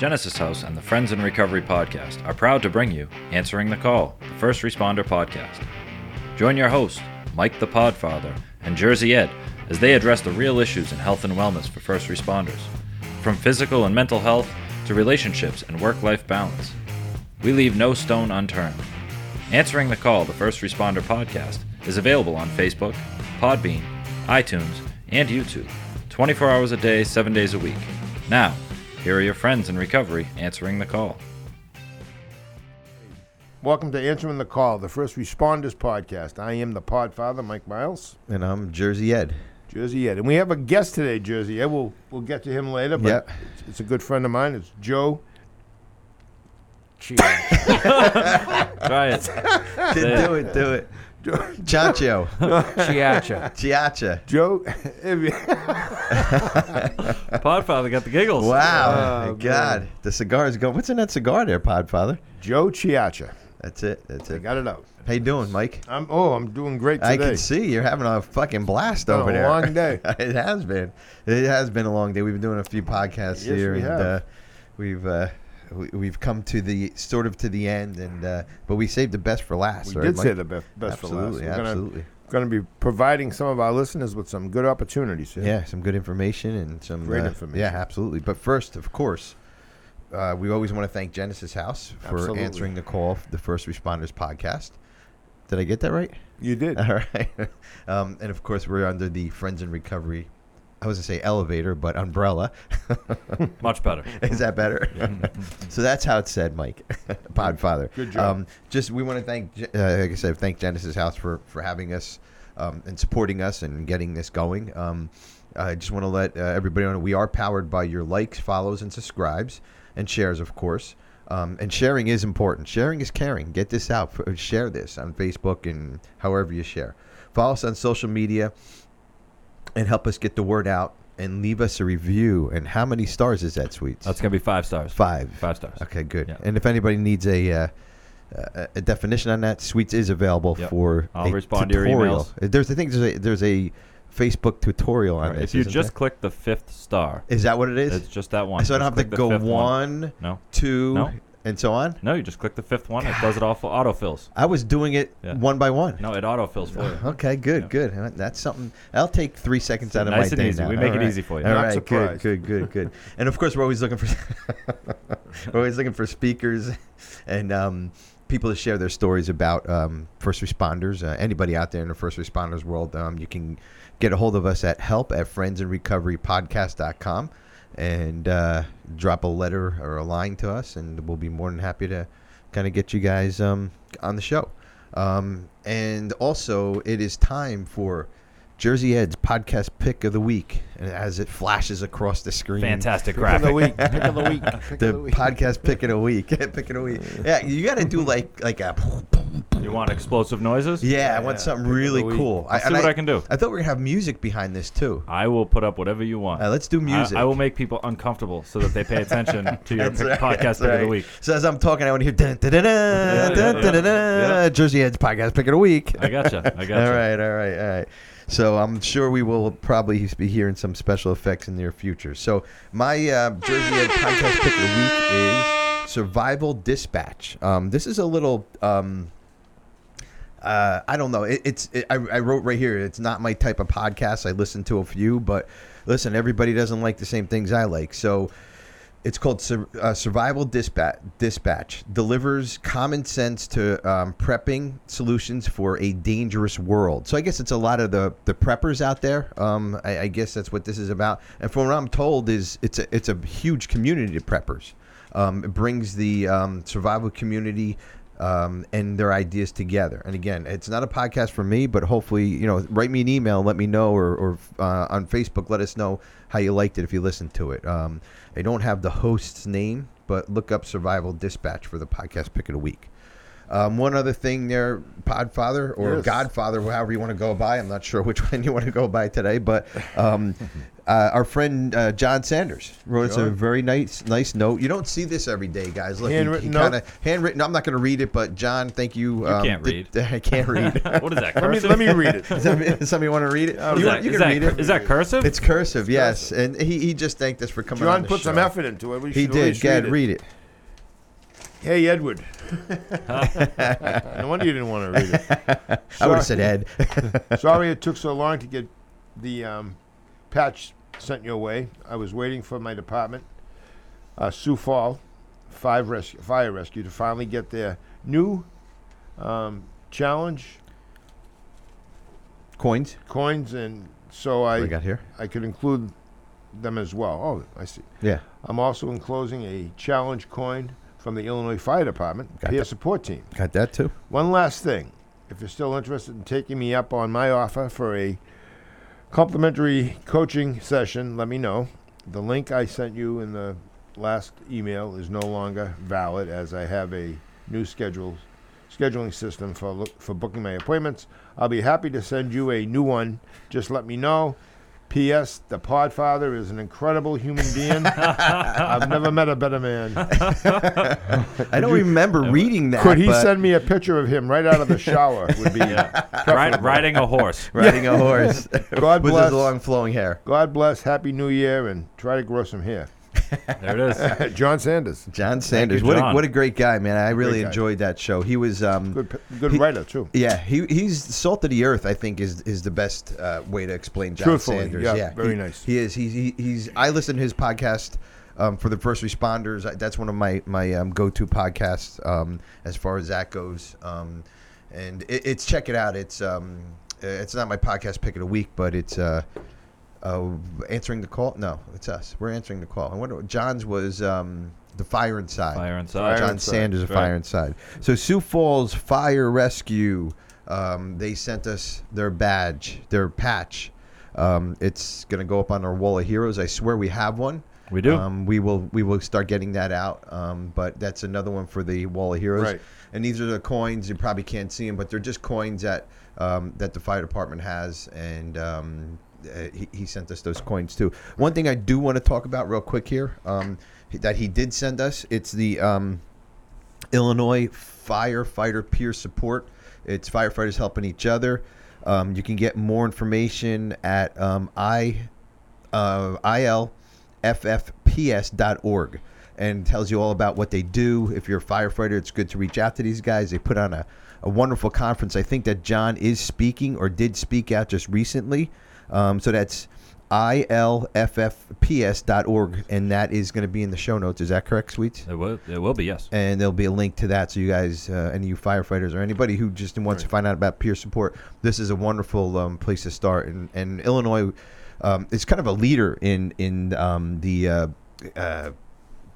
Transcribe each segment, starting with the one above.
Genesis House and the Friends in Recovery podcast are proud to bring you Answering the Call, the First Responder podcast. Join your hosts, Mike the Podfather and Jersey Ed, as they address the real issues in health and wellness for first responders, from physical and mental health to relationships and work life balance. We leave no stone unturned. Answering the Call, the First Responder podcast, is available on Facebook, Podbean, iTunes, and YouTube, 24 hours a day, 7 days a week. Now, here are your friends in recovery answering the call. Welcome to Answering the Call, the First Responders Podcast. I am the Podfather, Mike Miles, And I'm Jersey Ed. Jersey Ed. And we have a guest today, Jersey Ed. We'll, we'll get to him later, but Yep. it's, it's a good friend of mine. It's Joe. Cheers. Try it. do it, do it. Chancho. Chiacha. Chiacha. Joe, Podfather got the giggles. Wow. Oh, God. The cigar's going. What's in that cigar there, Podfather? Joe Chiacha. That's it. That's it. I it. got it out. How you doing, Mike? I'm, oh, I'm doing great today. I can see you're having a fucking blast been a over there. long day. it has been. It has been a long day. We've been doing a few podcasts Yes, here, we and have. uh, we've uh, we, we've come to the sort of to the end, and uh, but we saved the best for last. We right, did Mike? say the best, best for last. absolutely, We're gonna- absolutely. Going to be providing some of our listeners with some good opportunities here. Yeah, some good information and some Great uh, information. Yeah, absolutely. But first, of course, uh, we always want to thank Genesis House for Absolutely. answering the call, for the First Responders podcast. Did I get that right? You did. All right. um, and of course, we're under the Friends in Recovery. I was gonna say elevator, but umbrella. Much better. Is that better? so that's how it's said, Mike. Podfather. Good job. Um, just we want to thank, uh, like I said, thank Genesis House for for having us um, and supporting us and getting this going. Um, I just want to let uh, everybody know we are powered by your likes, follows, and subscribes, and shares, of course. Um, and sharing is important. Sharing is caring. Get this out. F- Share this on Facebook and however you share. Follow us on social media and help us get the word out. And leave us a review. And how many stars is that, Sweets? That's going to be five stars. Five. Five stars. Okay, good. Yeah. And if anybody needs a uh, a, a definition on that, Sweets is available Yep. for I'll a respond to your tutorial. emails. There's I think there's a there's a Facebook tutorial on right, this. If you just there? click the fifth star, is that what it is? it's just that one. so I don't have to go fifth one, No. two, No. And so on. No, you just click the fifth one. It does it all for autofills. I was doing it Yeah. one by one. No, it autofills for you. Okay, good, Yeah. good. Uh, That's something. I'll take three seconds out of Nice my and day easy. now. We make All it right. easy for you. All Not right, surprised. good, good, good, good. and of course, we're always looking for we're always looking for speakers and um, people to share their stories about um, first responders. Uh, anybody out there in the first responders world, um, you can get a hold of us at help at friendsinrecoverypodcast.com and uh, drop a letter or a line to us, and we'll be more than happy to kind of get you guys um, on the show. Um, and also, it is time for Jersey Ed's podcast pick of the week, and as it flashes across the screen. Fantastic Pick of the week. Pick of the week. Pick The of the week. podcast pick of the week, pick of the week. Yeah, you got to do like like a. You want explosive noises? Yeah, I want something really cool. I'll see and what I can do. I thought we were gonna have music behind this too. I will put up whatever you want. Uh, let's do I- music. I, will make people uncomfortable so that they pay attention to your That's pick, right, podcast that's pick of the right. week. So as I'm talking, I want to hear dun, dun, dun, dun, yeah, dun, yeah, dun, dun, dun. Jersey Ed's podcast pick of the week. I gotcha. I gotcha. All right, all right, all right. So I'm sure we will probably be hearing some special effects in the near future. So my uh, Jersey Ed podcast pick of the week is Survival Dispatch. Um, this is a little. Um, uh, I don't know. It, it's. It, I, I wrote right here. It's not my type of podcast. I listen to a few, but listen, everybody doesn't like the same things I like. So it's called Sur- uh, Survival Dispatch. Dispatch delivers common sense to um, prepping solutions for a dangerous world. So I guess it's a lot of the the preppers out there. Um, I, I guess that's what this is about. And from what I'm told, is it's a it's a huge community of preppers. Um, it brings the um, survival community um, and their ideas together. And again, it's not a podcast for me, but hopefully, you know, write me an email, and let me know, or, or uh, on Facebook, let us know how you liked it if you listened to it. Um, I don't have the host's name, but look up Survival Dispatch for the podcast pick of the week. Um, one other thing there, Podfather or Yes. Godfather, however you want to go by. I'm not sure which one you want to go by today, but um, uh, our friend uh, John Sanders wrote us a very nice nice note. You don't see this every day, guys. Look, he- Handwritten he, note? kind of handwritten. I'm not going to read it, but John, thank you. um, can't did- read. I can't read. what is that? Let me Cursive? let me read it. Does somebody, does somebody want to read it? What is you that? you Is can that, read cur- it. is that cursive? It's cursive, yes, and he, he just thanked us for coming. on John the put some effort into it. We He did. least Gad, read it. read it. Hey, Edward. no wonder you didn't want to read it. I would have said Ed. Sorry it took so long to get the um, patch sent your way. I was waiting for my department, uh, Sioux Fall Five Fire Rescue, to finally get their new um, challenge Coins. coins, and so I we got here? I could include them as well. Oh, I see. Yeah. I'm also enclosing a challenge coin from the Illinois Fire Department Got peer that. support team. Got that too. One last thing. If you're still interested in taking me up on my offer for a complimentary coaching session, let me know. The link I sent you in the last email is no longer valid as I have a new schedule scheduling system for look, for booking my appointments. I'll be happy to send you a new one. Just let me know. P.S. The Podfather is an incredible human being. I've never met a better man. I don't remember reading that. Could he but send me a picture of him right out of the shower? Would be Ride, preferable. riding a horse. riding a horse God with bless. his long flowing hair? God bless. Happy New Year, and try to grow some hair. There it is. John Sanders, John Sanders. you, what a, what a great guy, man. I really guy. enjoyed that show. He was um good, p- good He- writer too. yeah, he he's salt of the earth. I think is is the best uh, way to explain John Truthfully, Sanders. yeah, very he- nice. He is. He's he, he's. I listen to his podcast um, for the first responders. I- That's one of my my um, go to podcasts um, as far as that goes. Um, and it, it's check it out. It's um, uh, it's not my podcast pick of the week, but it's uh, uh, answering the call. No, it's us. We're answering the call. And what John's was um, the fire inside. Fire inside. Fire John Inside, Sanders of right. Fire Inside. So Sioux Falls Fire Rescue, um, they sent us their badge, their patch. Um, it's gonna go up on our wall of heroes. I swear we have one. We do. Um, we will we will start getting that out. Um, but that's another one for the wall of heroes. Right. And these are the coins. You probably can't see them, but they're just coins that um, that the fire department has, and um, uh, he, he sent us those coins too. One thing I do want to talk about real quick here um, that he did send us. It's the um, Illinois firefighter peer support. It's firefighters helping each other. Um, you can get more information at um, i uh, ilffps.org and tells you all about what they do. If you're a firefighter, it's good to reach out to these guys. They put on a, a wonderful conference. I think that John is speaking or did speak out just recently. Um, so that's ilffps.org, and that is going to be in the show notes. Is that correct, Sweets? It will. It will be. Yes. and there'll be a link to that so you guys uh, any of you firefighters or anybody who just wants to find out about peer support this is a wonderful um, place to start and, and illinois um, is kind of a leader in in um, the uh, uh,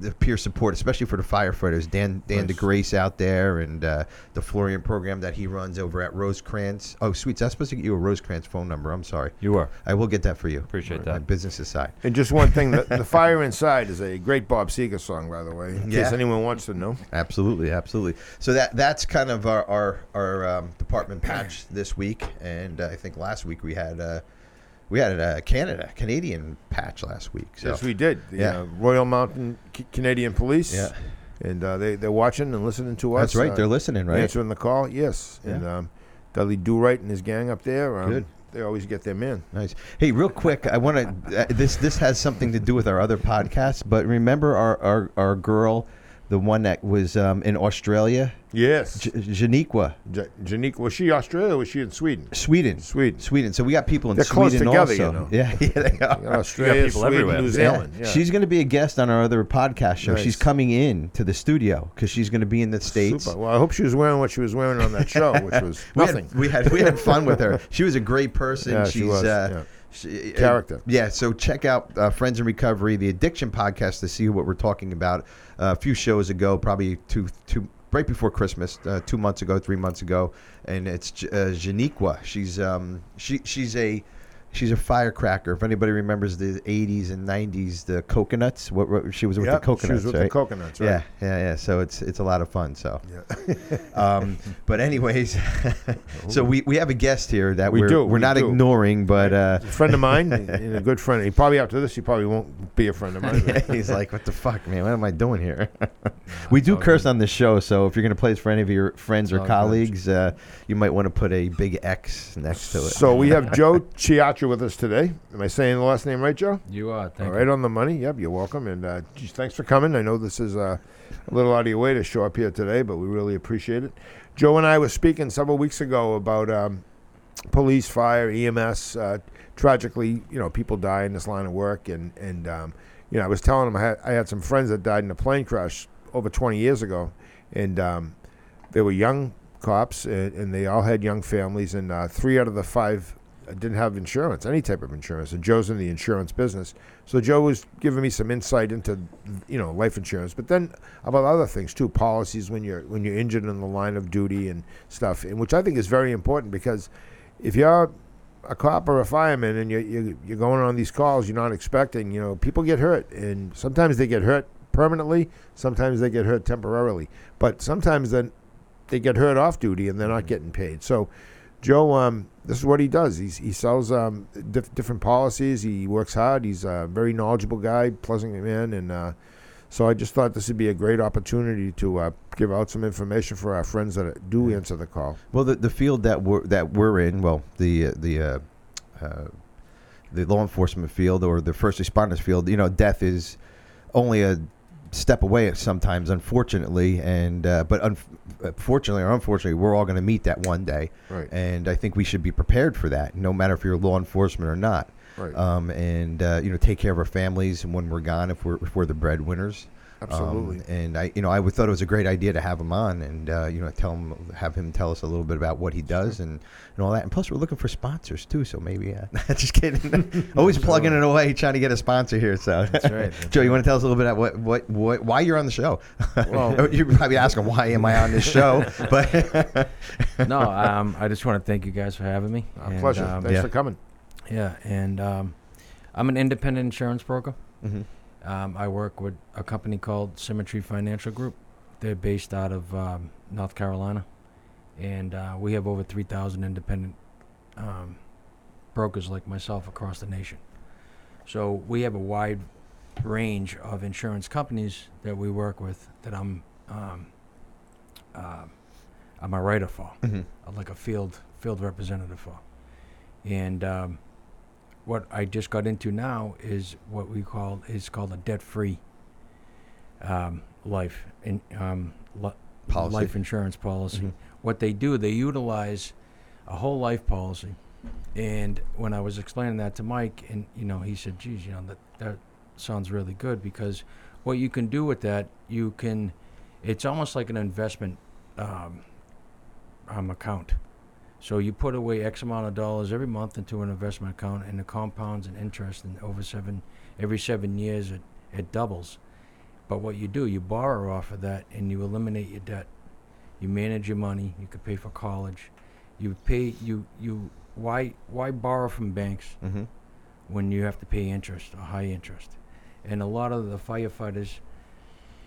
the peer support, especially for the firefighters. Dan Dan Nice. DeGrace out there, and uh, the Florian program that he runs over at Rosecrance. Oh, sweet! I'm supposed to get you a Rosecrance phone number. I'm sorry. You are. I will get that for you. Appreciate on that. My business aside. And just one thing: the, the "Fire Inside" is a great Bob Seger song, by the way. In Yeah. case anyone wants to know. Absolutely, absolutely. So that that's kind of our our, our um, department patch this week, and uh, I think last week we had uh, we had a Canada Canadian patch last week. So Yes, we did. The Yeah. uh, Royal Mountain C- Canadian Police. Yeah. And uh, they they're watching and listening to us. that's right. uh, They're listening, right? Answering the call, yes. And um, Dudley Do Right and his gang up there. Um, Good. They always get them in. Nice. Hey, real quick, I want to. Uh, this this has something to do with our other podcast, but remember our our, our girl, the one that was um, in Australia, Yes. J- Janiqua, J- Janique, was she Australia or was she in Sweden? Sweden. Sweden. Sweden. So we got people in They're close Sweden together, also. you know. Yeah, yeah, they are. Australia, people Sweden, everywhere. New Zealand. Yeah. She's going to be a guest on our other podcast show. She's coming in to the studio because she's going to be in the states. Super. Well, I hope she was wearing what she was wearing on that show, which was We nothing. had, we had we had fun with her. She was a great person. Yeah, She's she was, uh, yeah. uh, Character. yeah. So check out uh, Friends in Recovery, the Addiction podcast, to see what we're talking about. Uh, a few shows ago, probably two two right before Christmas, uh, two months ago, three months ago, and it's uh, Janiqua. She's um she she's a she's a firecracker. If anybody remembers the '80s and '90s, the coconuts. What, what she was with Yep, the coconuts, She was with right? the coconuts, right? Yeah, yeah, yeah. So it's it's a lot of fun. So, Yeah. um, but anyways, so we, we have a guest here that We are do, we're we not do. ignoring, but uh, a friend of mine a good friend. He probably after this, he probably won't be a friend of mine. he's like, "What the fuck, man? What am I doing here?" we do curse on this show, so if you're gonna play this for any of your friends or all colleagues, uh, you might want to put a big X next to it. So we have Joe Chiacha with us today. Am I saying the last name right, Joe? You are. Thank All right, on the money. Yep, you're welcome. And uh, geez, thanks for coming. I know this is uh, a little out of your way to show up here today, but we really appreciate it. Joe and I were speaking several weeks ago about um, police, fire, EMS. Uh, tragically, you know, people die in this line of work, and and um, you know, I was telling him I had I had some friends that died in a plane crash over 20 years ago, and um, they were young cops, and, and they all had young families, and uh, three out of the five didn't have insurance, any type of insurance. And Joe's in the insurance business, so Joe was giving me some insight into, you know, life insurance, but then about other things too, policies when you're when you're injured in the line of duty and stuff, and which I think is very important because if you're a cop or a fireman and you're, you're, you're going on these calls you're not expecting, you know, people get hurt, and sometimes they get hurt permanently, sometimes they get hurt temporarily, but sometimes then they get hurt off duty and they're not getting paid. So, Joe, um, this is what he does. He's, he sells um, diff- different policies. He works hard. He's a very knowledgeable guy, pleasant man, and uh, so I just thought this would be a great opportunity to uh, give out some information for our friends that do answer the call. Well, the, the field that we're that we're in, well, the uh, the uh, uh, the law enforcement field or the first responders field, you know, death is only a step away sometimes, unfortunately, and uh, but un- fortunately or unfortunately, we're all going to meet that one day, Right. and I think we should be prepared for that, no matter if you're law enforcement or not. Right. Um, and uh, you know, take care of our families when we're gone, if we're if we're the breadwinners. Absolutely. Um, and I, you know, I would thought it was a great idea to have him on, and uh, you know, tell him, have him tell us a little bit about what he does and, and all that. And plus, we're looking for sponsors too, so maybe, uh, just kidding. Always plugging it away, trying to get a sponsor here. So, That's right, that's Joe, you want to tell us a little bit about what, what, what, why you're on the show? Well- you're probably asking why am I on this show, but no, um, I just want to thank you guys for having me. And, pleasure. um, Thanks yeah. for coming. yeah, and um, I'm an independent insurance broker. Mhm. Um, I work with a company called Symmetry Financial Group. They're based out of um, North Carolina, and uh, we have over 3,000 independent um, brokers like myself across the nation. So we have a wide range of insurance companies that we work with that I'm um, uh, I'm a writer for. Mhm. uh, like a field field representative for. And um, what I just got into now is what we call is called a debt free um, life in, um, li- Policy. life insurance policy. Mhm. What they do, they utilize a whole life policy. And when I was explaining that to Mike, and you know, he said, "Geez, you know that that sounds really good because what you can do with that, you can, it's almost like an investment um, um, account. So you put away X amount of dollars every month into an investment account, and it compounds and interest, and over seven, every seven years, it it doubles. But what you do, you borrow off of that, and you eliminate your debt. You manage your money. You could pay for college. You pay you you why why borrow from banks Mhm. when you have to pay interest or high interest? And a lot of the firefighters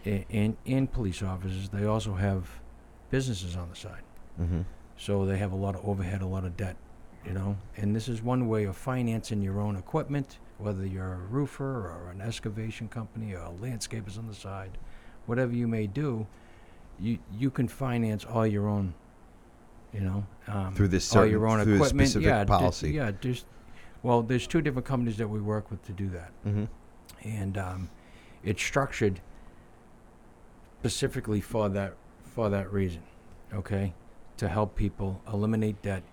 and, and, and police officers, they also have businesses on the side. Mhm. So they have a lot of overhead, a lot of debt, you know. And this is one way of financing your own equipment, whether you're a roofer or an excavation company or a landscapers on the side, whatever you may do, you you can finance all your own, you know, um, Through this all your own through equipment. specific yeah, d- policy. yeah, just well, there's two different companies that we work with to do that Mhm. and um, it's structured specifically for that for that reason. Okay, to help people eliminate debt,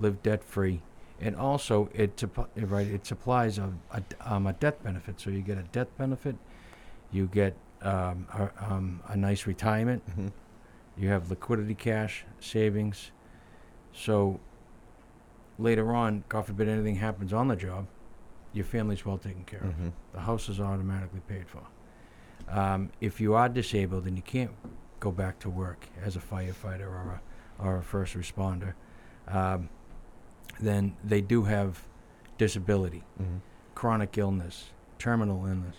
live debt free, and also it supp- right it supplies a a, um, a death benefit. So you get a death benefit, you get um, a, um, a nice retirement, Mhm. you have liquidity cash savings. So later on, God forbid anything happens on the job, your family's well taken care of. Mhm. The house is automatically paid for. Um, if you are disabled and you can't go back to work as a firefighter or a, or a first responder, um, then they do have disability, Mhm. chronic illness, terminal illness,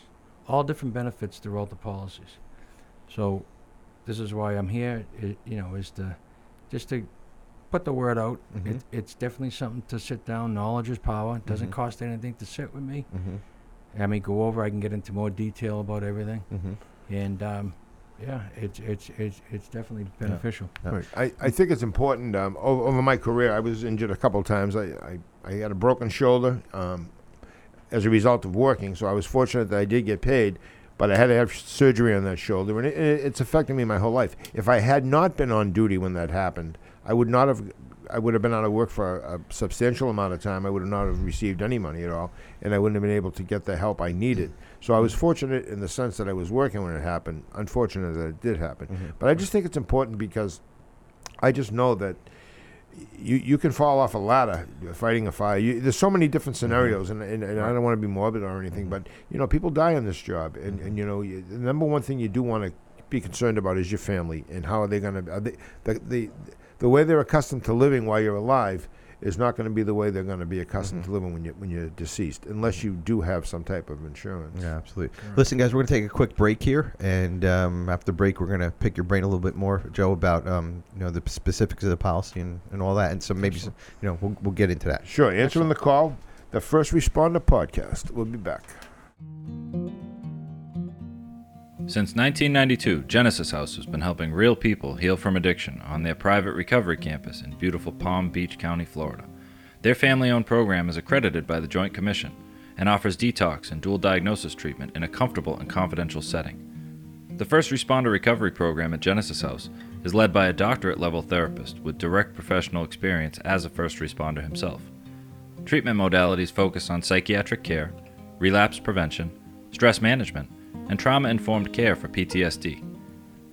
all different benefits throughout the policies. So this is why I'm here. i you know, is to just to put the word out. Mhm. It, it's definitely something to sit down. Knowledge is power. It doesn't Mhm. cost anything to sit with me. I mean, go over. I can get into more detail about everything, Mhm. and um, yeah, it's it's it's it's definitely beneficial. Yeah. Right. I, I think it's important. Um, over, over my career, I was injured a couple of times. I, I, I had a broken shoulder um, as a result of working, so I was fortunate that I did get paid, but I had to have surgery on that shoulder, and it, it, it's affected me my whole life. If I had not been on duty when that happened, I would not have. I would have been out of work for a, a substantial amount of time. I would have not have received any money at all, and I wouldn't have been able to get the help I needed. So I was fortunate in the sense that I was working when it happened. Unfortunate that it did happen. Mhm. But I just think it's important because I just know that you you can fall off a ladder fighting a fire. You, there's so many different mm-hmm. scenarios, and, and, and I don't want to be morbid or anything, mm-hmm. but you know, people die in this job, and, and mm-hmm. you know, you, the number one thing you do want to be concerned about is your family and how are they going to are the, the the way they're accustomed to living while you're alive is not going to be the way they're going to be accustomed Mhm. to living when you when you're deceased, unless you do have some type of insurance. Yeah, absolutely. Correct. Listen, guys, we're going to take a quick break here, and um, after the break, we're going to pick your brain a little bit more, Joe, about um, you know the specifics of the policy and, and all that, and so maybe some, you know we'll, we'll get into that. Sure. Answering the call, the First Responder Podcast. We'll be back. Since 1992, Genesis House has been helping real people heal from addiction on their private recovery campus in beautiful Palm Beach County, Florida. Their family owned program is accredited by the Joint Commission and offers detox and dual diagnosis treatment in a comfortable and confidential setting. The First Responder Recovery Program at Genesis House is led by a doctorate level therapist with direct professional experience as a first responder himself. Treatment modalities focus on psychiatric care, relapse prevention, stress management, and trauma informed care for PTSD.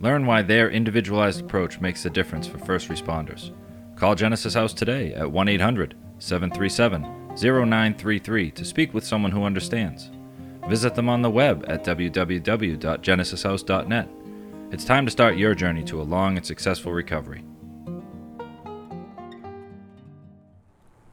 Learn why their individualized approach makes a difference for first responders. Call Genesis House today at 1 800 737 0933 to speak with someone who understands. Visit them on the web at www.genesishouse.net. It's time to start your journey to a long and successful recovery.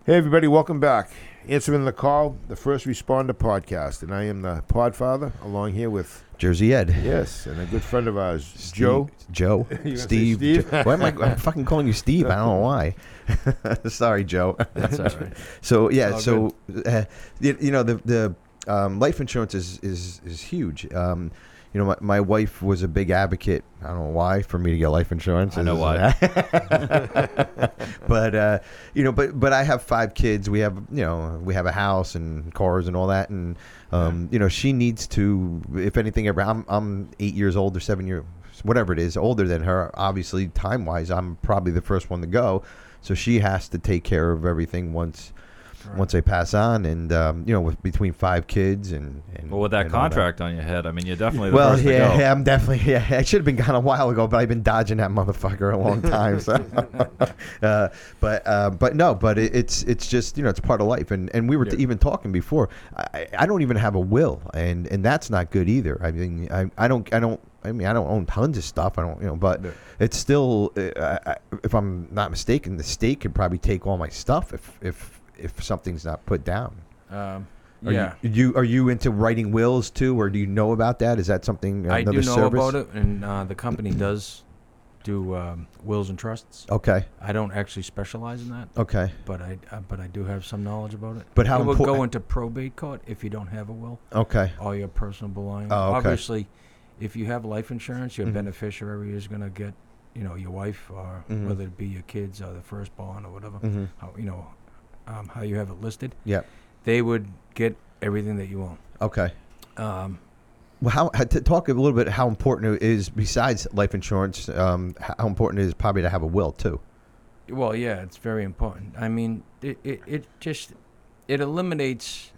Hey, everybody, welcome back. Answering the call, the First Responder Podcast. And I am the Podfather, along here with, Jersey Ed. yes, and a good friend of ours, Steve- Joe. Joe, You gonna say Steve. Steve? Jo- why am I I'm fucking calling you Steve? I don't know why. Sorry, Joe. That's all right. So yeah, all so uh, you, you know the the um, life insurance is is is huge. Um, you know, my, my wife was a big advocate. I don't know why for me to get life insurance. I know why. but uh, you know, but but I have five kids. We have you know we have a house and cars and all that, and um, you know she needs to. If anything ever, I'm I'm eight years old or seven years, whatever it is, older than her. Obviously, time wise, I'm probably the first one to go. So she has to take care of everything once once they pass on, and um, you know, with between five kids and, and Well, with that contract on your head, I mean, you're definitely the well, yeah, yeah, I'm definitely. Yeah, I should have been gone a while ago, but I've been dodging that motherfucker a long time. So, uh, but uh, but no, but it, it's it's just you know it's part of life, and and we were t- even talking before. I, I don't even have a will, and and that's not good either. I mean, I, I don't I don't. I mean, I don't own tons of stuff. I don't, you know, but Yeah. it's still, uh, I- if I'm not mistaken, the state could probably take all my stuff if if if something's not put down. Um, Are yeah, You, you are you into writing wills too, or do you know about that? Is that something? I do know service? about it, and uh, the company does do um, wills and trusts. Okay. I don't actually specialize in that, Okay. but I uh, but I do have some knowledge about it. But how it would go into probate court if you don't have a will. Okay. all your personal belongings. Oh, okay. Obviously, if you have life insurance, your Mhm. beneficiary is going to get, you know, your wife or Mhm. whether it be your kids or the firstborn or whatever. Mm-hmm. How, you know, um, how you have it listed. Yep. They would get everything that you own. Okay. Um, Well, how how- to talk a little bit how important it is besides life insurance. Um, how important it is probably to have a will too. well, yeah, it's very important. I mean, it, it, it just it eliminates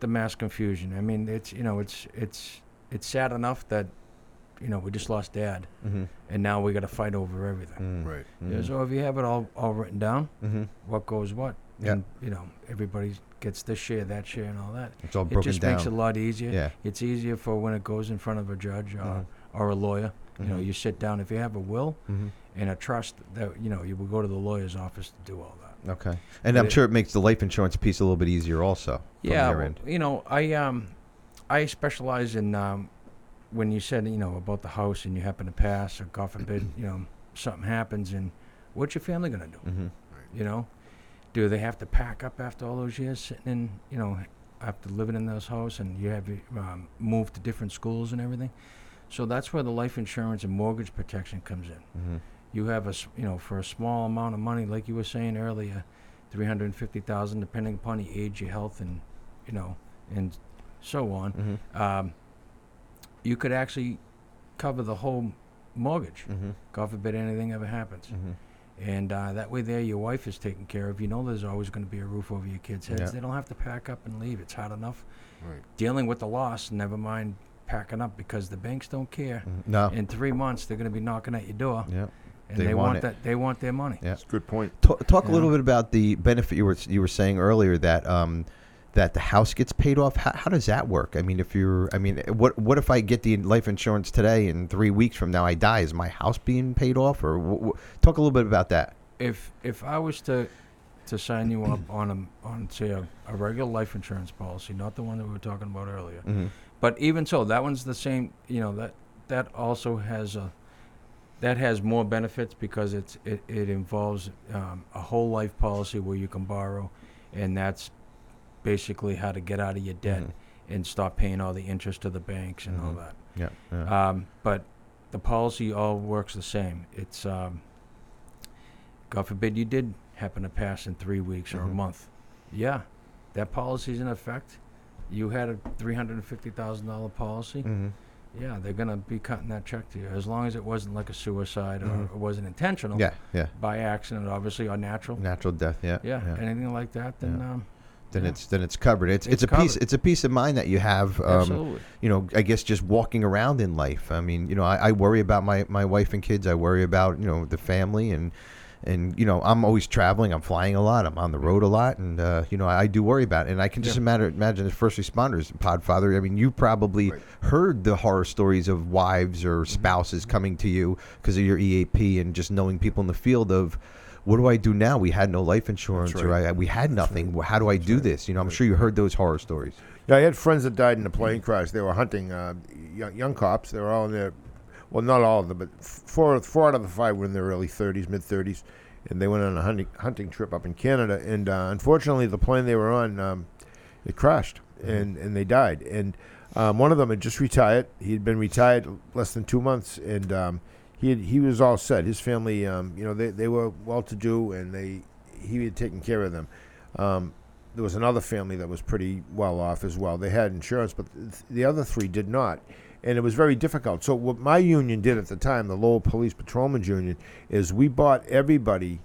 the mass confusion. I mean, it's you know, it's it's it's sad enough that you know we just lost dad, Mm-hmm. and now we got to fight over everything. Right. Yeah, so if you have it all, all written down, Mm-hmm. what goes what, Yeah. and you know everybody gets this share, that share, and all that. It's all broken It just down. makes it a lot easier. yeah. It's easier for when it goes in front of a judge or, Mhm. or a lawyer. You know, Mhm. you sit down. If you have a will Mm-hmm. and a trust, that you know, you will go to the lawyer's office to do all that. Okay. And I'm it- sure it makes the life insurance piece a little bit easier also. from Yeah, your well, end. you know, I um, I specialize in um, when you said you know about the house and you happen to pass or God forbid you know something happens and what's your family gonna do? Mhm. You know, do they have to pack up after all those years sitting in you know after living in those house and you have um, moved to different schools and everything? So that's where the life insurance and mortgage protection comes in. Mhm. You have a you know for a small amount of money, like you were saying earlier, three hundred and fifty thousand, depending upon the age, your health, and you know, and so on. Mhm. Um, you could actually cover the whole mortgage. Mhm. God forbid anything ever happens. Mhm. And uh, that way, there, your wife is taken care of. You know, there's always going to be a roof over your kids' heads. Yeah. They don't have to pack up and leave. It's hard enough Right. dealing with the loss. Never mind packing up because the banks don't care. Mhm. No. In three months, they're going to be knocking at your door, Yeah. and They they, want want, that. They want their money. Yeah. That's a good point. Talk, talk a little bit about the benefit you were you were saying earlier that um, that the house gets paid off. How, how does that work? I mean, if you're, I mean, what what if I get the life insurance today and three weeks from now I die? Is my house being paid off? Or talk a little bit about that. if if I was to to sign you up on a on say a, a regular life insurance policy, not the one that we were talking about earlier, Mm-hmm. but even so, that one's the same. You know that that also has a that has more benefits because it's it, it involves um, a whole life policy where you can borrow, and that's basically how to get out of your debt Mhm. and stop paying all the interest to the banks and all Mhm. that. Yeah. yeah. Um, but the policy all works the same. It's um, God forbid you did happen to pass in three weeks or a Mhm. month. Yeah, that policy's in effect. You had a three hundred and fifty thousand dollar policy. Mhm. Yeah, they're gonna be cutting that check to you as long as it wasn't like a suicide or Mhm. it wasn't intentional. Yeah. Yeah. By accident, obviously, or natural. Natural death. Yeah. Yeah, anything like that, then Yeah. um, Then yeah. it's then it's covered. It's it's, It's a piece it's a peace of mind that you have. Um, absolutely. you know, I guess just walking around in life. I mean, you know, I, I worry about my, my wife and kids. I worry about, you know, the family and, and, you know, I'm always traveling. I'm flying a lot. I'm on the road a lot. And, uh, you know, I, I do worry about it. And I can just Yeah. imagine, imagine as first responders, Podfather. I mean, you probably Right. heard the horror stories of wives or Mm-hmm. spouses coming to you because of your EAP and just knowing people in the field of, what do I do now? We had no life insurance, or. I, we had nothing. How do I do right. this? You know, I'm sure you heard those horror stories. Yeah, I had friends that died in a plane crash. They were hunting uh, young, young cops. They were all in their, well, not all of them, but four four out of the five were in their early 30s, mid 30s, and they went on a hunting hunting trip up in Canada. And uh, unfortunately, the plane they were on, um, it crashed, and and they died. And um, one of them had just retired. He had been retired less than two months, and um, he had, he was all set. His family, um, you know, they they were well to do, and they he had taken care of them. Um, there was another family that was pretty well off as well. They had insurance, but th- the other three did not. And it was very difficult. So, what my union did at the time, the Lowell Police Patrolmen's Union, is we bought everybody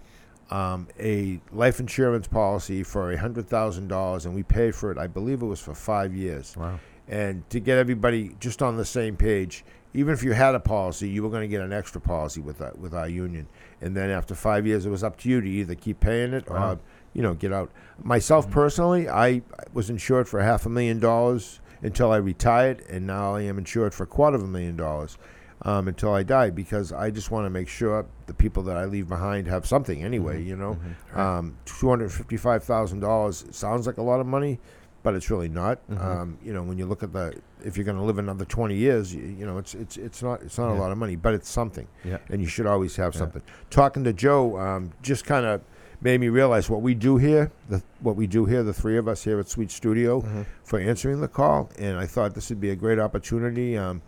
um, a life insurance policy for a $100,000, and we paid for it, I believe it was for five years. Wow. And to get everybody just on the same page, even if you had a policy, you were going to get an extra policy with our, with our union. And then after five years, it was up to you to either keep paying it Wow. or, you know, get out. Myself personally, I was insured for half a million dollars until I retired, and now I am insured for a quarter of a million dollars um, until I die because I just want to make sure the people that I leave behind have something anyway. You know, um, two hundred fifty-five thousand dollars sounds like a lot of money, but it's really not. Mhm. Um, you know, when you look at the if you're going to live another twenty years, you, you know, it's it's it's not it's not Yeah. a lot of money, but it's something, Yeah. and you should always have Yeah. something. Talking to Joe um, just kind of made me realize what we do here, the what we do here, the three of us here at Sweet Studio, Mhm. for answering the call, and I thought this would be a great opportunity. Um,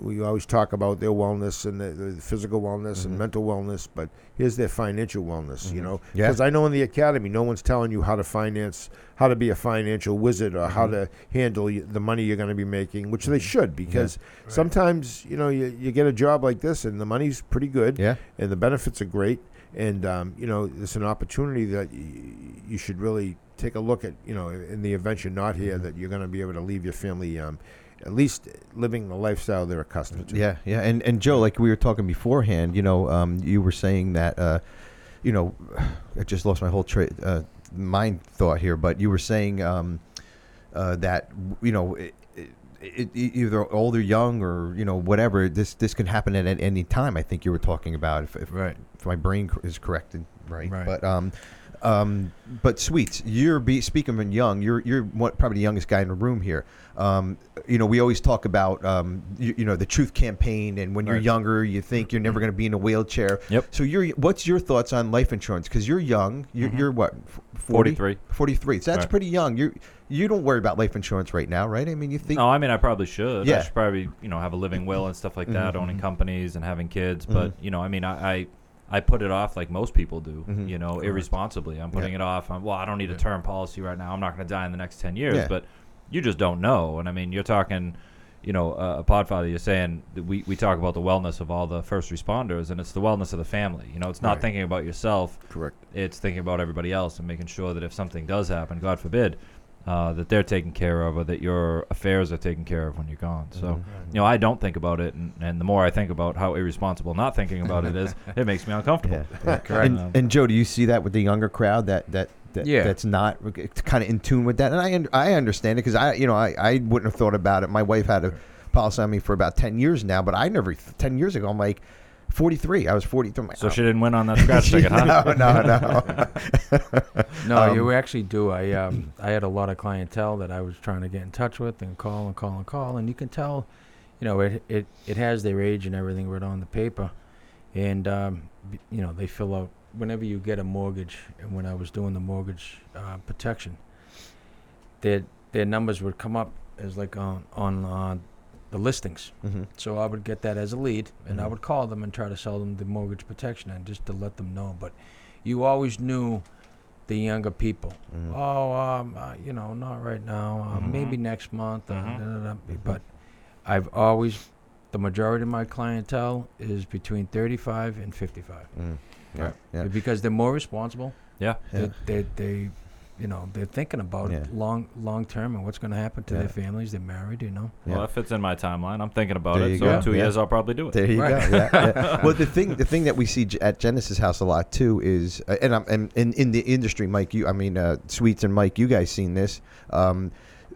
we always talk about their wellness and the, the physical wellness Mhm. and mental wellness, but here's their financial wellness. You Mhm. know, Yeah. because I know in the academy, no one's telling you how to finance, how to be a financial wizard, or how Mhm. to handle the money you're going to be making, which they should, because Right. sometimes you know you, you get a job like this and the money's pretty good, Yeah. and the benefits are great, and um, you know it's an opportunity that y- you should really take a look at. You know, in the event you're not here, Mhm. that you're going to be able to leave your family. Um, at least living the lifestyle they're accustomed to. Yeah, yeah, and and Joe, like we were talking beforehand, you know, um, you were saying that, uh, you know, I just lost my whole tra- uh, mind thought here, but you were saying um, uh, that you know, it, it, it, either old or young or you know whatever, this this can happen at, at any time. I think you were talking about if, if Right. if my brain is corrected, right? Right. But um, Um, but sweets, you're be, speaking of young, you're you're one, probably the youngest guy in the room here. Um, you know, we always talk about um, you, you know the truth campaign, and when you're Right. younger, you think you're never going to be in a wheelchair. Yep. So you're what's your thoughts on life insurance? Because you're young. You're, Mhm. you're what? 40? 43. 43. So that's Right. pretty young. You you don't worry about life insurance right now, right? I mean, you think No, I mean I probably should. Yeah. I should probably you know have a living will and stuff like that, Mhm. owning companies and having kids. But Mhm. you know, I mean I. I I put it off like most people do, Mhm. you know, Correct. irresponsibly. I'm putting Yeah. it off. I'm, well, I don't need a term policy right now. I'm not going to die in the next 10 years, Yeah. but you just don't know. And I mean, you're talking, you know, uh, a podfather, you're saying that we, we talk about the wellness of all the first responders, and it's the wellness of the family. You know, it's not Right. thinking about yourself, Correct. it's thinking about everybody else and making sure that if something does happen, God forbid, uh, that they're taken care of or that your affairs are taken care of when you're gone. So, Mhm. you know, I don't think about it, and, and the more I think about how irresponsible not thinking about it is, it makes me uncomfortable. Yeah, yeah. Correct. And, Um, and Joe, do you see that with the younger crowd that that, that Yeah. that's not kind of in tune with that? And I I understand it because I you know I, I wouldn't have thought about it. My wife had a policy on me for about ten years now, but I never ten years ago I'm like. 43. I was 43. Like, So oh. she didn't win on that scratch ticket, huh? no, no, no. No, Um, you actually do. I um, I had a lot of clientele that I was trying to get in touch with and call and call and call, and you can tell, you know, it it, it has their age and everything right on the paper, and um, you know they fill out whenever you get a mortgage. And when I was doing the mortgage uh, protection, their their numbers would come up as like on on uh, the listings. Mhm. So I would get that as a lead, and I Mhm. would call them and try to sell them the mortgage protection, and just to let them know. But you always knew the younger people. Mhm. Oh, um, uh, you know, not right now. Uh, Mhm. Maybe next month. Uh, Mhm. da, da, da. But I've always, the majority of my clientele is between 35 and 55 Mm. Yeah, Right. yeah. because they're more responsible. Yeah. Yeah. They, they, they, you know, they're thinking about Yeah. it long, long term and what's going to happen to Yeah. their families. They're married, you know. Yeah. Well, that fits in my timeline. I'm thinking about There it. So go. in two Yeah. years, I'll probably do it. There you Right. go. Yeah, yeah. well, the thing, the thing that we see at Genesis House a lot too is, uh, and I'm, and in, in the industry, Mike, you, I mean, uh, Sweets and Mike, you guys seen this. Um,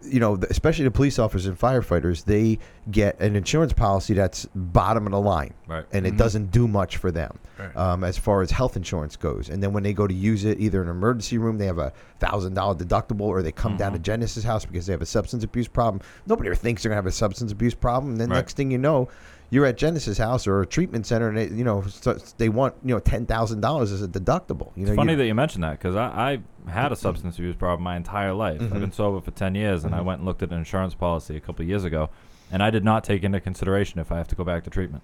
you know, the, especially the police officers and firefighters, they get an insurance policy that's bottom of the line, Right. and it Mhm. doesn't do much for them Right. um, as far as health insurance goes. And then when they go to use it, either in an emergency room, they have a thousand dollar deductible, or they come down to Mhm. Genesis House because they have a substance abuse problem. Nobody ever thinks they're gonna have a substance abuse problem. And then Right. next thing you know, you're at Genesis House or a treatment center, and they, you know, so they want you know ten thousand dollars as a deductible. You know, It's funny you, that you mentioned that because I, I had a substance abuse problem my entire life. Mhm. I've been sober for 10 years, and I Mhm. went and looked at an insurance policy a couple of years ago, and I did not take into consideration if I have to go back to treatment.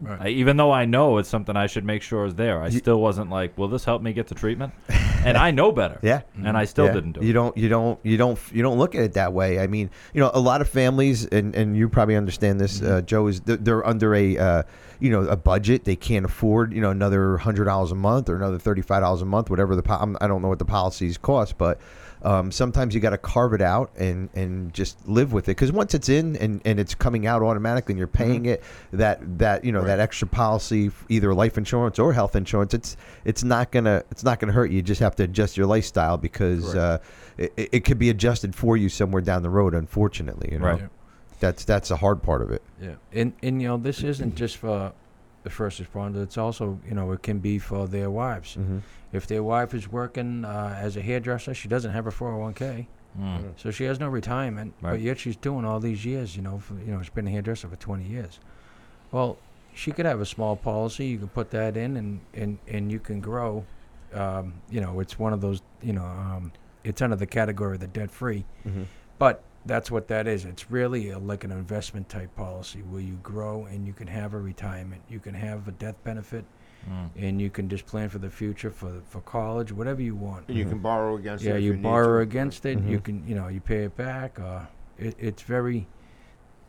Right. I, even though I know it's something I should make sure is there, I You- still wasn't like, will this help me get to treatment? and I know better. yeah. And I still Yeah. didn't do it. You don't, you don't, you don't, you don't look at it that way. I mean, you know, a lot of families, and, and you probably understand this, Mm-hmm. uh, Joe, is th- they're under a, uh, you know, a budget. They can't afford, you know, another hundred dollars a month or another thirty-five dollars a month, whatever the. Po- I'm- I don't know what the policies cost, but um, sometimes you got to carve it out and and just live with it because once it's in and, and it's coming out automatically and you're Mm-hmm. paying it, that that you know that extra policy, either life insurance or health insurance, it's it's not gonna it's not gonna hurt you. You just have to adjust your lifestyle because uh, it, it it could be adjusted for you somewhere down the road. Unfortunately, you know Right. That's that's the hard part of it. Yeah, and and you know this isn't just for the first responder. It's also you know it can be for their wives. Mm-hmm. If their wife is working uh, as a hairdresser, she doesn't have a 401k, Mm. so she has no retirement. Right. But yet she's doing all these years. You know, for, you know, she's been a hairdresser for 20 years. Well, she could have a small policy. You can put that in, and and and you can grow. Um, you know, it's one of those. You know, um, it's under the category of the debt free. Mm-hmm. But that's what that is. It's really a, like an investment type policy where you grow and you can have a retirement. You can have a death benefit, Mm. and you can just plan for the future, for for college, whatever you want. And you can borrow against it. Yeah, if you need borrow to. against it. You Mhm. can, you know, you pay it back. Uh, it, it's very.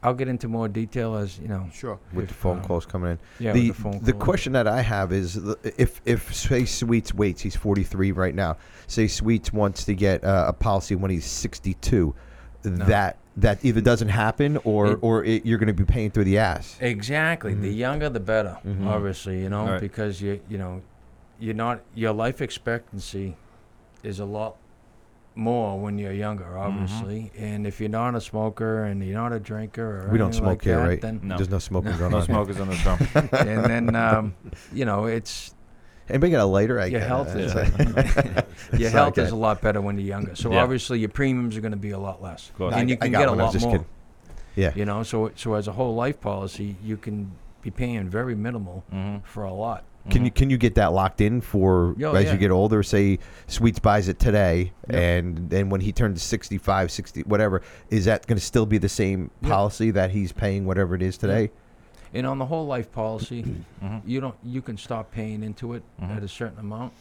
I'll get into more detail as you know. Sure. With if, the phone um, calls coming in. Yeah, the with the phone. the question that I have is if if say Sweets waits, he's 43 right now. Say Sweets wants to get uh, a policy when he's 62. That that either doesn't happen or It- or it, you're going to be paying through the ass. Exactly. The Mhm. younger, the better. Mhm. Obviously, you know, Right. because you you know, you're not your life expectancy is a lot more when you're younger, Mm-hmm. obviously. And if you're not a smoker and you're not a drinker or We don't smoke like here, that, right? Then No. There's no smoking going No on. here. smokers in this room. and then um, you know it's Anybody got a lighter? I Your got- health is your Sorry, health is a lot better when you're younger. So Yeah. obviously your premiums are going to be a lot less, course. and I- you I can got get a one, I was lot just more. kidding. Yeah. You know, so so as a whole life policy, you can be paying very minimal Mm-hmm. for a lot. Can you can you get that locked in for Oh, as yeah. you get older? Say Sweets buys it today, Yep. and then when he turns 65, 60, whatever, is that going to still be the same Yep. policy that he's paying whatever it is today? And on the whole life policy, Mhm. you don't you can stop paying into it Mhm. at a certain amount,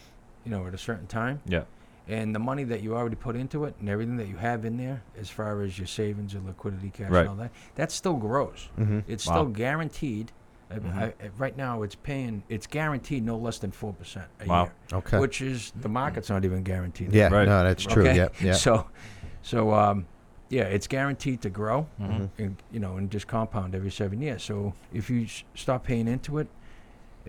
you know, at a certain time. Yeah. And the money that you already put into it and everything that you have in there, as far as your savings, your liquidity cash, Right. and all that, that still grows. Mm-hmm. It's Wow. still guaranteed. I- Mhm. I, I- right now, it's paying. It's guaranteed no less than four percent a Wow. year, Okay. which is the market's not even guaranteed. yeah, Right. no, that's true. Okay? Yeah, yeah. So, so um, yeah, it's guaranteed to grow Mm-hmm. and you know and just compound every seven years. So if you s- stop paying into it,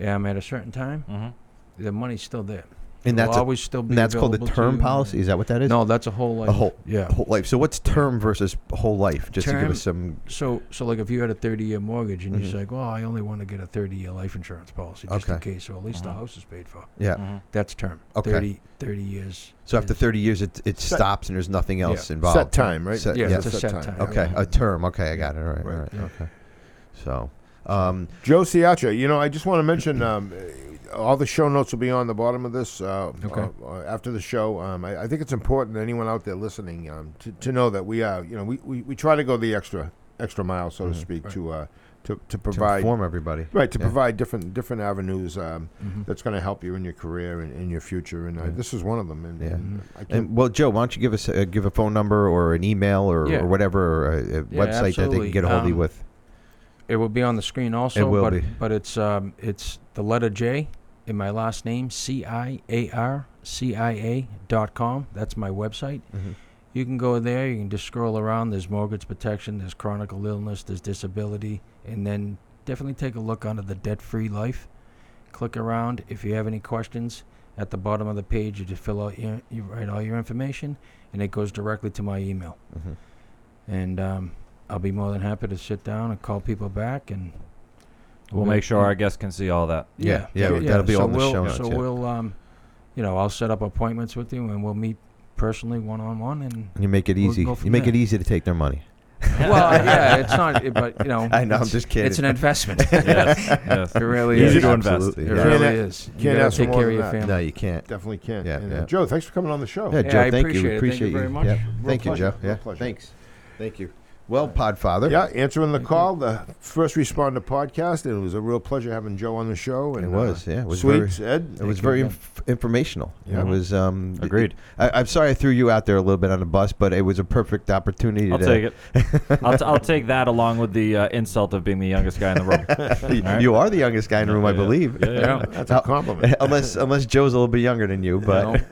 um, at a certain time, Mm-hmm. the money's still there. And It will that's a, always still be. and that's called the available term you. policy. Is that what that is? No, that's a whole life. a whole yeah. whole life. So what's term versus whole life? Just to give us some. So, so like if you had a 30 year mortgage and you say, well, I only want to get a 30 year life insurance policy just in Okay. case, so at least the Mhm. house is paid for. Yeah. Mm-hmm. That's term. Okay. 30, 30 years. So after is- 30 years, it it Set- stops and there's nothing else Yeah. involved. Set time, right? Set- Yeah, yeah. it's a set time. Okay, a term. Okay, I got it. All right, all Right. right. Yeah. Okay. So, um, Joe Ciarcia, you know, I just want to mention um, all the show notes will be on the bottom of this uh, Okay. uh, uh, after the show. Um, I, I think it's important to anyone out there listening um, to, to know that we are, you know, we, we, we try to go the extra extra mile, so to Mhm. speak, Right. to uh, to to to provide inform everybody. right to Yeah. provide different different avenues um, Mhm. that's going to help you in your career and in your future, and uh, Yeah. this is one of them. And, Yeah. and I can't, And well, Joe, why don't you give us a, give a phone number or an email or, Yeah. or whatever or a, a Yeah, website that they can get a hold of you with? It will be on the screen also. It will but, be. But it's um, it's the letter J in my last name, C I A R C I A dot com. That's my website. Mhm. You can go there. You can just scroll around. There's mortgage protection. There's chronic illness. There's disability, and then definitely take a look under the debt-free life. Click around. If you have any questions, at the bottom of the page, you just fill out your, you write all your information, and it goes directly to my email. Mhm. And um, I'll be more than happy to sit down and call people back, and We'll make sure our guests can see all that. Yeah, yeah, that'll be so on the we'll, show notes, So yeah. we'll, um, you know, I'll set up appointments with you, and we'll meet personally, one on one, and You make it We'll easy. you make it easy to take their money. well, yeah, it's not, it- but you know, I know. I'm just kidding. It's an investment. yes, yes. It really Easy is. to invest. Absolutely, It yeah. really Can't is. You can't gotta ask take more care of your that. family. No, you can't. definitely can't. Yeah, and, uh, yeah. Joe, thanks for coming on the show. Yeah, Yeah, Joe, I thank appreciate you. it. Thank Appreciate you very much. Yeah. Real Thank you. Joe. Yeah. Thanks. Thank you. Well, Podfather. Yeah, answering the call, the first responder podcast, and it was a real pleasure having Joe on the show. And It was, uh, yeah, it was Sweets, Ed. It was very inf- informational. Yeah. It was um, Agreed. I, I'm sorry I threw you out there a little bit on the bus, but it was a perfect opportunity. I'll to, take it. I'll, t- I'll take that along with the uh, insult of being the youngest guy in the room. you, right. you are the youngest guy in the room, I believe. Yeah, yeah. That's a compliment. unless unless Joe's a little bit younger than you, but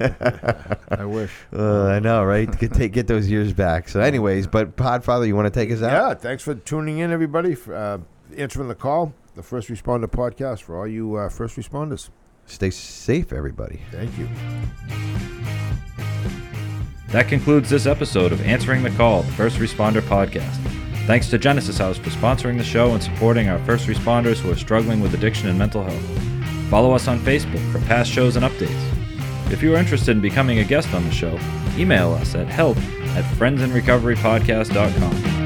I wish. uh, I know, right? Get take get those years back. So, anyways, but Podfather, you want to take us out? Yeah, thanks for tuning in, everybody, for uh, answering the call. The First Responder podcast for all you uh, first responders. Stay safe, everybody. Thank you. That concludes this episode of Answering the Call, the First Responder Podcast. Thanks to Genesis House for sponsoring the show and supporting our first responders who are struggling with addiction and mental health. Follow us on Facebook for past shows and updates. If you are interested in becoming a guest on the show, email us at help at friendsandrecoverypodcast.com.